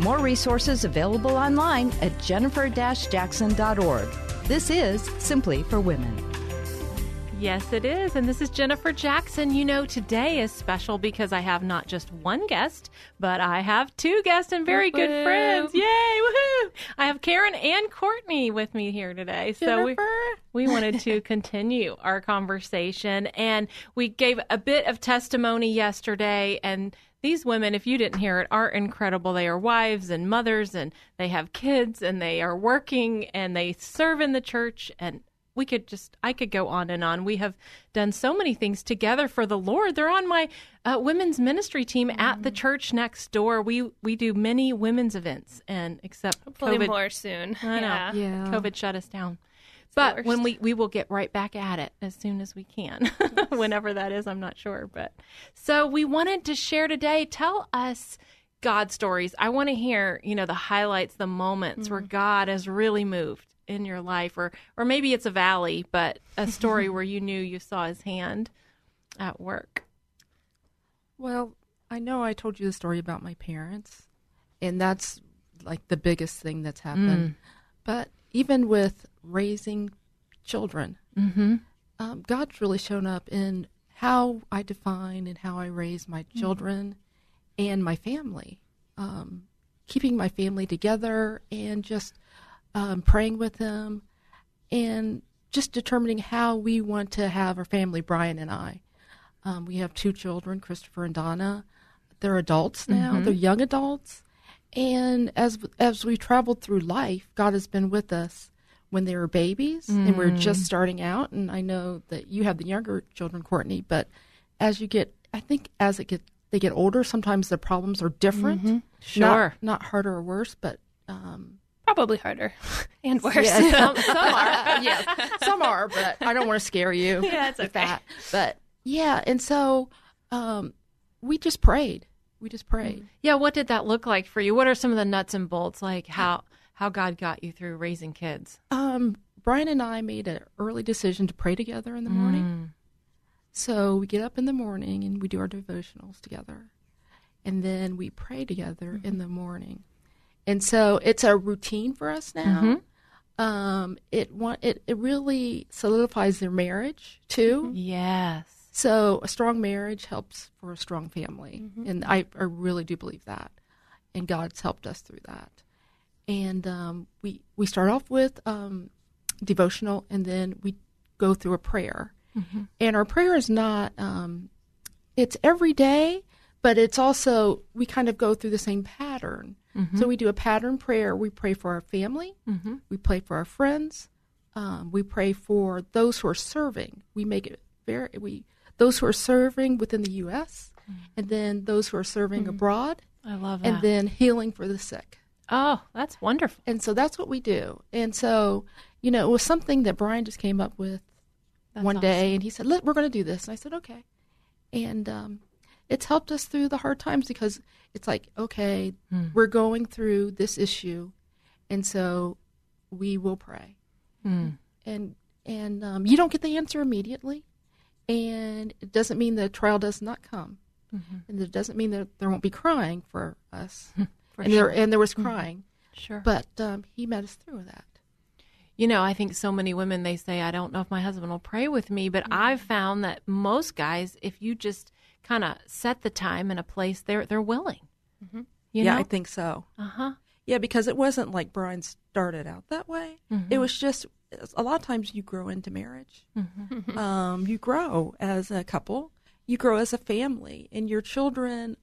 More resources available online at jennifer-jackson.org. This is Simply for Women. Yes, it is. And this is Jennifer Jackson. You know, today is special because I have not just one guest, but I have two guests and very Woo-hoo. good friends. Yay! Woohoo! I have Karen and Courtney with me here today. So we, we wanted to continue our conversation and we gave a bit of testimony yesterday and these women, if you didn't hear it, are incredible. They are wives and mothers and they have kids and they are working and they serve in the church and we could just I could go on and on. We have done so many things together for the Lord. They're on my uh, women's ministry team mm-hmm. at the church next door. We we do many women's events, and except Hopefully COVID, more soon. I know, yeah. yeah. COVID shut us down. But when we we will get right back at it as soon as we can, yes. whenever that is. I'm not sure, but so we wanted to share today. Tell us. God stories. I want to hear, you know, the highlights, the moments mm-hmm. where God has really moved in your life or or maybe it's a valley but a story where you knew you saw his hand at work well i know i told you the story about my parents and that's like the biggest thing that's happened mm. but even with raising children mm-hmm. um, god's really shown up in how i define and how i raise my mm. children mm. and my family um, keeping my family together and just um, praying with them, and just determining how we want to have our family, Brian and I. Um, we have two children, Christopher and Donna. They're adults now, mm-hmm. they're young adults. And as as we traveled through life, God has been with us when they were babies mm. and we're just mm. starting out. And I know that you have the younger children, Courtney, but as you get, I think as it get they get older, sometimes the problems are different. Mm-hmm. Sure, not, not, harder or worse, but um, Probably harder and worse. Yeah, some, some are. yeah, some are, but I don't want to scare you yeah, it's okay. that. But yeah, and so um, we just prayed. We just prayed. Yeah, what did that look like for you? What are some of the nuts and bolts, like how how God got you through raising kids? Um, Brian and I made an early decision to pray together in the morning. Mm. So we get up in the morning and we do our devotionals together, and then we pray together mm-hmm. in the morning. And so it's a routine for us now. Mm-hmm. Um, it want it, it really solidifies their marriage too. Yes. So a strong marriage helps for a strong family, mm-hmm. and I, I really do believe that, and God's helped us through that. And um, we we start off with um, devotional, and then we go through a prayer. Mm-hmm. And our prayer is not um, it's every day, but it's also we kind of go through the same pattern. Mm-hmm. So we do a pattern prayer. We pray for our family. Mm-hmm. We pray for our friends. Um, we pray for those who are serving. We make it very we those who are serving within the U.S. Mm-hmm. and then those who are serving mm-hmm. abroad. I love that. And then healing for the sick. Oh, that's wonderful. And so that's what we do. And so you know, it was something that Brian just came up with that's one awesome. day, and he said, "We're going to do this." And I said, "Okay." And um, it's helped us through the hard times because it's like, okay, mm. we're going through this issue, and so we will pray. Mm. And and um, you don't get the answer immediately, and it doesn't mean the trial does not come, mm-hmm. and it doesn't mean that there won't be crying for us. for and sure. there and there was Mm-hmm. crying, mm-hmm. sure. but um, he met us through that. You know, I think so many women they say, "I don't know if my husband will pray with me," but I've found that most guys, if you just kind of set the time and a place, they're they're willing. Mm-hmm. You yeah, know? I think so. Uh huh. Yeah, because it wasn't like Brian started out that way. Mm-hmm. It was just a lot of times you grow into marriage. Mm-hmm. Um, you grow as a couple. You grow as a family, and your children,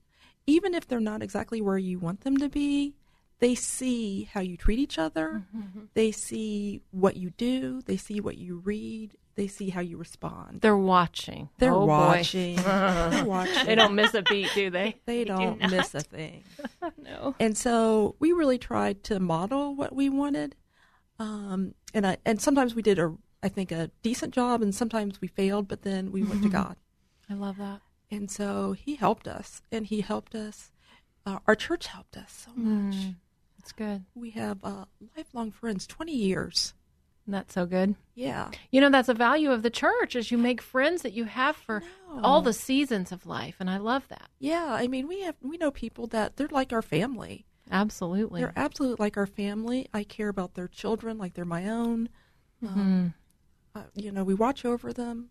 even if they're not exactly where you want them to be, they see how you treat each other. They see what you do. They see what you read. They see how you respond. They're watching. They're Oh, watching. They're watching. They don't miss a beat, do they? They don't not. miss a thing. No. And so we really tried to model what we wanted. Um, and I and sometimes we did a I think a decent job, and sometimes we failed. But then we went to God, I love that. and so He helped us, and He helped us. Uh, our church helped us so much. That's good. We have uh, lifelong friends, twenty years. That's so good. Yeah, You know, that's a value of the church is you make friends that you have for all the seasons of life. And I love that. yeah. I mean, we have we know people that they're like our family. Absolutely. They're absolutely like our family. I care about their children like they're my own. Mm-hmm. Um, uh, you know, we watch over them.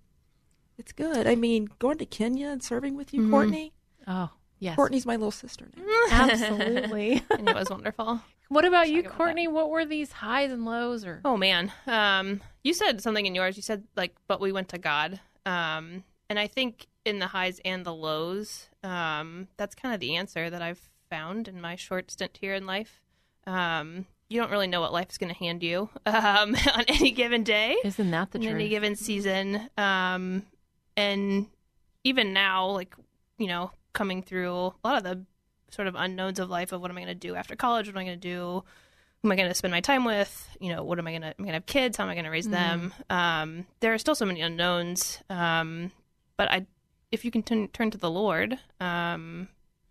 It's good. I mean, going to Kenya and serving with Mm-hmm. you, Courtney. oh, yes. Courtney's my little sister now. Absolutely. And it was wonderful. what about you, about that. Courtney? What were these highs and lows or Oh man, um, you said something in yours. You said like, but we went to God, um, and I think in the highs and the lows, um, that's kind of the answer that I've found in my short stint here in life. Um, you don't really know what life's going to hand you um, on any given day, isn't that the in any given season, um, and even now, like you know, coming through a lot of the sort of unknowns of life of what am I going to do after college? What am I going to do? Who am I going to spend my time with? You know, what am I going to? Am I going to have kids? How am I going to raise them? Um, there are still so many unknowns. Um, but I, if you can turn turn to the Lord, um,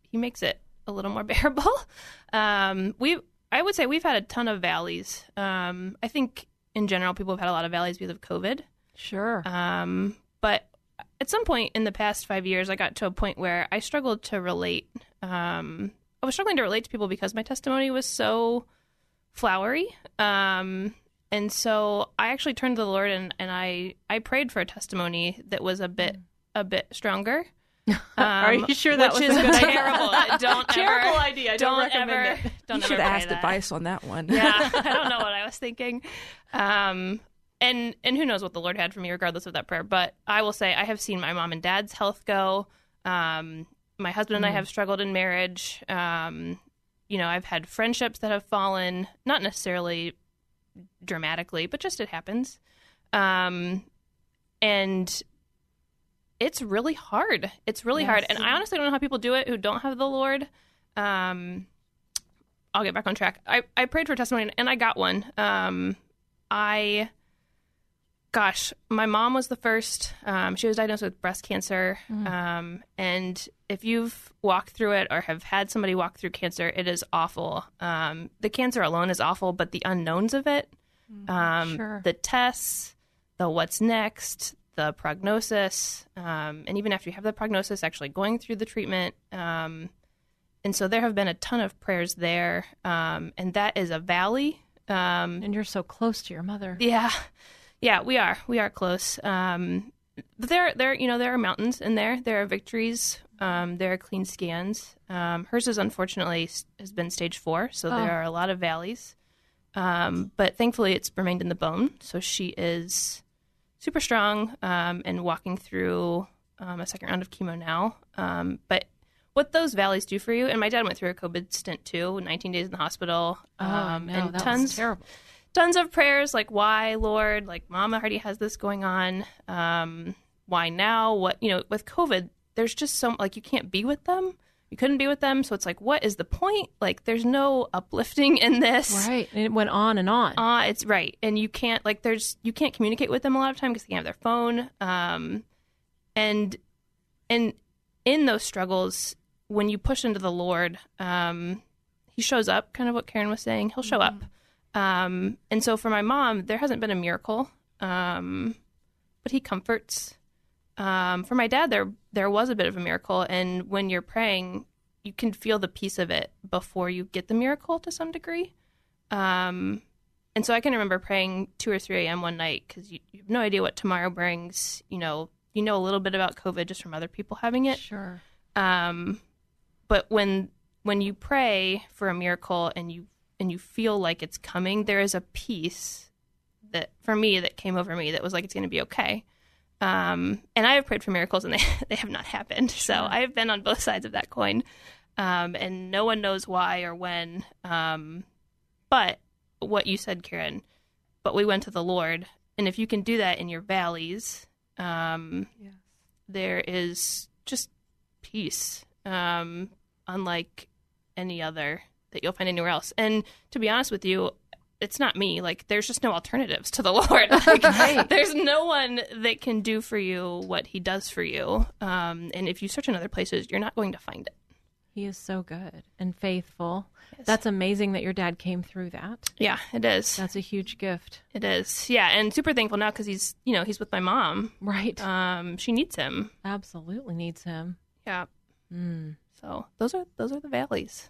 He makes it a little more bearable. um, we, I would say, we've had a ton of valleys. Um, I think in general, people have had a lot of valleys because of COVID. Sure. Um, but at some point in the past five years, I got to a point where I struggled to relate. Um, I was struggling to relate to people because my testimony was so flowery. Um, and so I actually turned to the Lord and, and I, I prayed for a testimony that was a bit a bit stronger. Um, Are you sure that which was is a good idea? terrible? Don't Terrible ever, idea. I don't recommend ever, it. Don't you ever should have asked advice on that one. yeah, I don't know what I was thinking. Um, and and who knows what the Lord had for me, regardless of that prayer. But I will say, I have seen my mom and dad's health go. Um, my husband and I have struggled in marriage. Um, you know, I've had friendships that have fallen, not necessarily dramatically, but just it happens. Um, and it's really hard. It's really hard. And I honestly don't know how people do it who don't have the Lord. Um, I'll get back on track. I, I prayed for a testimony and I got one. Um, I, gosh, my mom was the first. Um, she was diagnosed with breast cancer. Um, and if you've walked through it or have had somebody walk through cancer, it is awful. Um, the cancer alone is awful, but the unknowns of it, um, Sure. the tests, the what's next, the prognosis, um, and even after you have the prognosis, actually going through the treatment. Um, and so there have been a ton of prayers there, um, and that is a valley. Um, and you're so close to your mother. yeah, yeah, we are. We are close. Um, but there, there, you know, there are mountains in there. There are victories. Um, there are clean scans. Um, hers is unfortunately has been stage four, so there are a lot of valleys. Um, but thankfully, it's remained in the bone, so she is super strong um, and walking through um, a second round of chemo now. Um, but what those valleys do for you, and my dad went through a COVID stint too, 19 days in the hospital, Oh, um, no, and that tons was terrible. tons of prayers like why lord like mama already has this going on um why now what you know with covid there's just so like you can't be with them you couldn't be with them. So it's like what is the point? Like there's no uplifting in this. Right. And it went on and on. uh it's right. And you can't like there's you can't communicate with them a lot of time because they can't have their phone. Um and and in those struggles when you push into the lord um he shows up kind of what karen was saying. He'll show up. Um and so for my mom there hasn't been a miracle. Um but he comforts um for my dad there there was a bit of a miracle and when you're praying you can feel the peace of it before you get the miracle to some degree um, and so I can remember praying 2 or 3 a.m. one night because you, you have no idea what tomorrow brings. You know, you know a little bit about COVID just from other people having it. Sure. Um, but when when you pray for a miracle and you and you feel like it's coming, there is a peace that for me that came over me that was like it's going to be okay. Um, and I have prayed for miracles and they they have not happened. So I have been on both sides of that coin. um, and no one knows why or when. Um, but what you said, Karen, but we went to the Lord, and if you can do that in your valleys, um, Yes. there is just peace, um, unlike any other that you'll find anywhere else. And to be honest with you, it's not me. Like, there's just no alternatives to the Lord. Like, There's no one that can do for you what He does for you. Um, and if you search in other places, you're not going to find it. He is so good and faithful. That's amazing that your dad came through that. Yeah, it is. That's a huge gift. It is. Yeah, and super thankful now because he's, you know, he's with my mom. Right. Um, she needs him. Absolutely needs him. Yeah. Mm. So those are those are the valleys.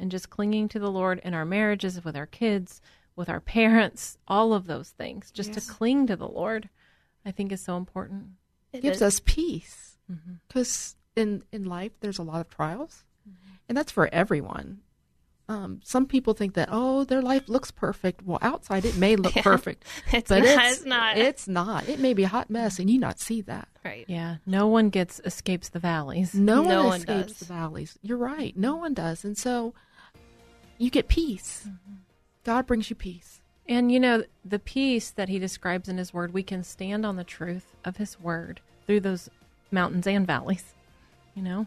And just clinging to the Lord in our marriages, with our kids, with our parents, all of those things. Just to cling to the Lord, I think is so important. It gives is. us peace because in in life there's a lot of trials and that's for everyone um, some people think that oh their life looks perfect well outside it may look perfect It's but not- it's, it's not. it's not it may be a hot mess and you not see that right. Yeah. No one gets escapes the valleys. no, No one one escapes does. the valleys you're right no one does and so you get peace mm-hmm. god brings you peace And you know, the peace that he describes in his word, we can stand on the truth of his word through those mountains and valleys, you know?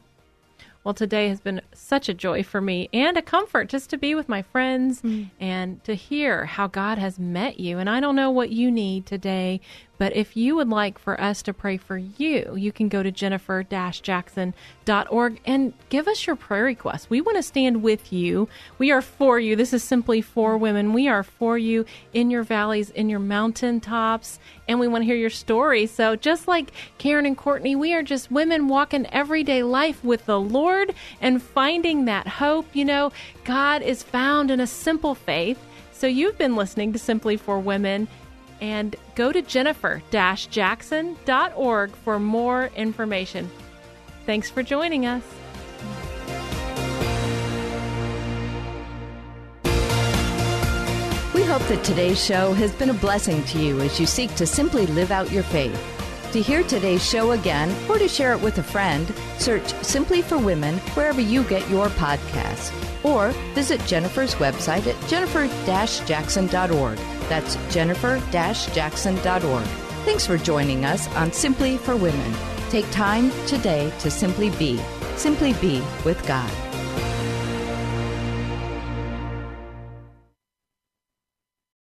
Well, today has been such a joy for me and a comfort just to be with my friends mm. and to hear how God has met you. And I don't know what you need today, but if you would like for us to pray for you, you can go to jennifer jackson.org and give us your prayer request. We want to stand with you. We are for you. This is simply for women. We are for you in your valleys, in your mountaintops, and we want to hear your story. So, just like Karen and Courtney, we are just women walking everyday life with the Lord and finding that hope. You know, God is found in a simple faith. So, you've been listening to Simply for Women and go to jennifer jackson.org for more information. Thanks for joining us. We hope that today's show has been a blessing to you as you seek to simply live out your faith. To hear today's show again or to share it with a friend, search Simply for Women wherever you get your podcasts. Or visit Jennifer's website at jennifer-jackson.org. That's jennifer-jackson.org. Thanks for joining us on Simply for Women. Take time today to simply be, simply be with God.